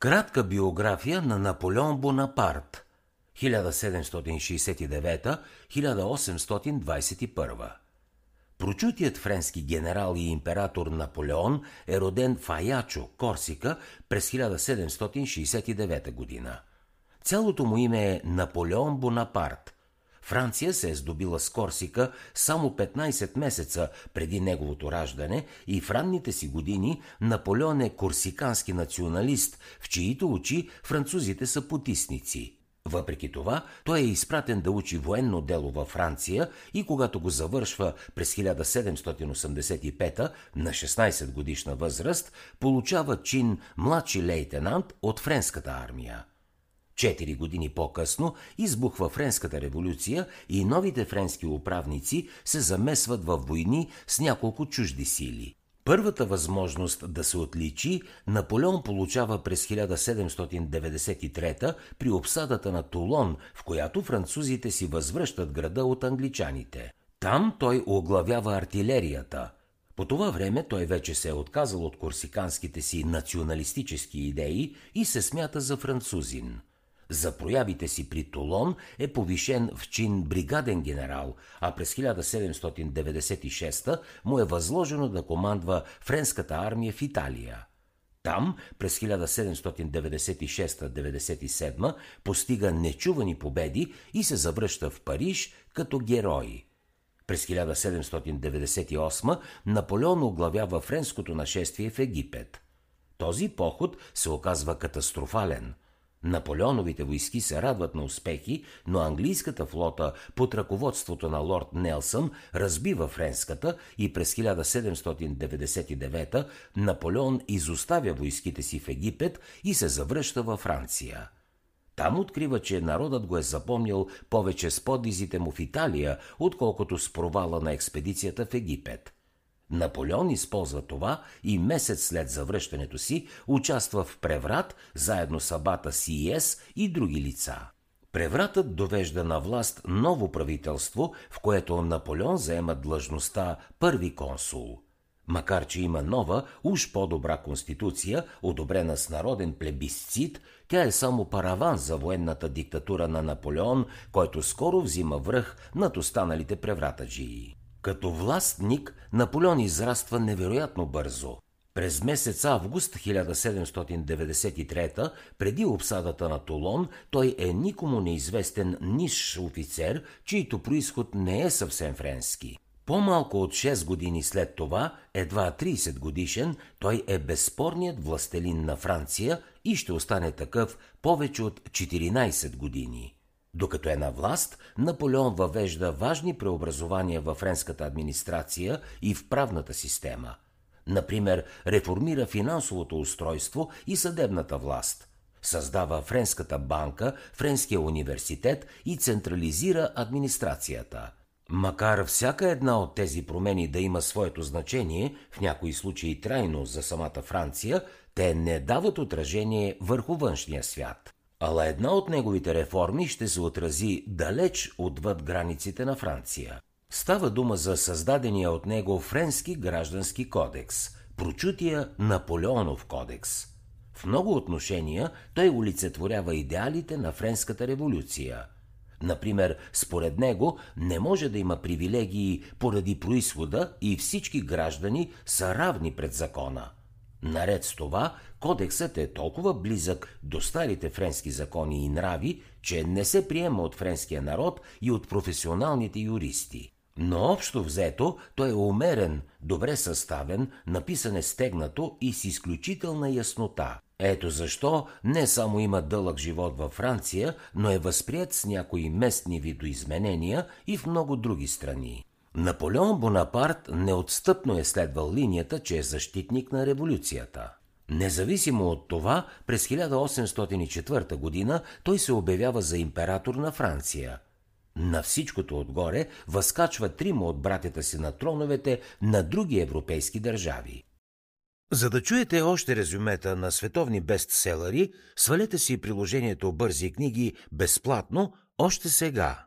Кратка биография на Наполеон Бонапарт 1769-1821 Прочутият френски генерал и император Наполеон е роден в Аячо, Корсика, през 1769 година. Цялото му име е Наполеон Бонапарт. Франция се е здобила с Корсика само 15 месеца преди неговото раждане и в ранните си години Наполеон е корсикански националист, в чието очи французите са потисници – въпреки това, той е изпратен да учи военно дело във Франция и когато го завършва през 1785 на 16 годишна възраст, получава чин младши лейтенант от френската армия. Четири години по-късно избухва Френската революция и новите френски управници се замесват във войни с няколко чужди сили. Първата възможност да се отличи Наполеон получава през 1793 при обсадата на Тулон, в която французите си възвръщат града от англичаните. Там той оглавява артилерията. По това време той вече се е отказал от корсиканските си националистически идеи и се смята за французин. За проявите си при Тулон е повишен в чин бригаден генерал, а през 1796 му е възложено да командва френската армия в Италия. Там през 1796-97 постига нечувани победи и се завръща в Париж като герой. През 1798 Наполеон оглавява френското нашествие в Египет. Този поход се оказва катастрофален – Наполеоновите войски се радват на успехи, но английската флота под ръководството на лорд Нелсън разбива френската и през 1799 Наполеон изоставя войските си в Египет и се завръща във Франция. Там открива, че народът го е запомнил повече с подвизите му в Италия, отколкото с провала на експедицията в Египет – Наполеон използва това и месец след завръщането си участва в преврат заедно с абата Сиес и други лица. Превратът довежда на власт ново правителство, в което Наполеон заема длъжността първи консул. Макар, че има нова, уж по-добра конституция, одобрена с народен плебисцит, тя е само параван за военната диктатура на Наполеон, който скоро взима връх над останалите превратаджии. Като властник Наполеон израства невероятно бързо. През месец август 1793, преди обсадата на Толон, той е никому неизвестен ниш офицер, чийто происход не е съвсем френски. По-малко от 6 години след това, едва 30 годишен, той е безспорният властелин на Франция и ще остане такъв повече от 14 години. Докато е на власт, Наполеон въвежда важни преобразования във френската администрация и в правната система. Например, реформира финансовото устройство и съдебната власт. Създава Френската банка, Френския университет и централизира администрацията. Макар всяка една от тези промени да има своето значение, в някои случаи трайно за самата Франция, те не дават отражение върху външния свят. Ала една от неговите реформи ще се отрази далеч отвъд границите на Франция. Става дума за създадения от него Френски граждански кодекс, прочутия Наполеонов кодекс. В много отношения той олицетворява идеалите на Френската революция. Например, според него не може да има привилегии поради происхода и всички граждани са равни пред закона – Наред с това, кодексът е толкова близък до старите френски закони и нрави, че не се приема от френския народ и от професионалните юристи. Но общо взето той е умерен, добре съставен, написан е стегнато и с изключителна яснота. Ето защо не само има дълъг живот във Франция, но е възприят с някои местни видоизменения и в много други страни. Наполеон Бонапарт неотстъпно е следвал линията, че е защитник на революцията. Независимо от това, през 1804 година той се обявява за император на Франция. На всичкото отгоре възкачва трима от братята си на троновете на други европейски държави. За да чуете още резюмета на световни бестселери, свалете си приложението Бързи книги безплатно още сега.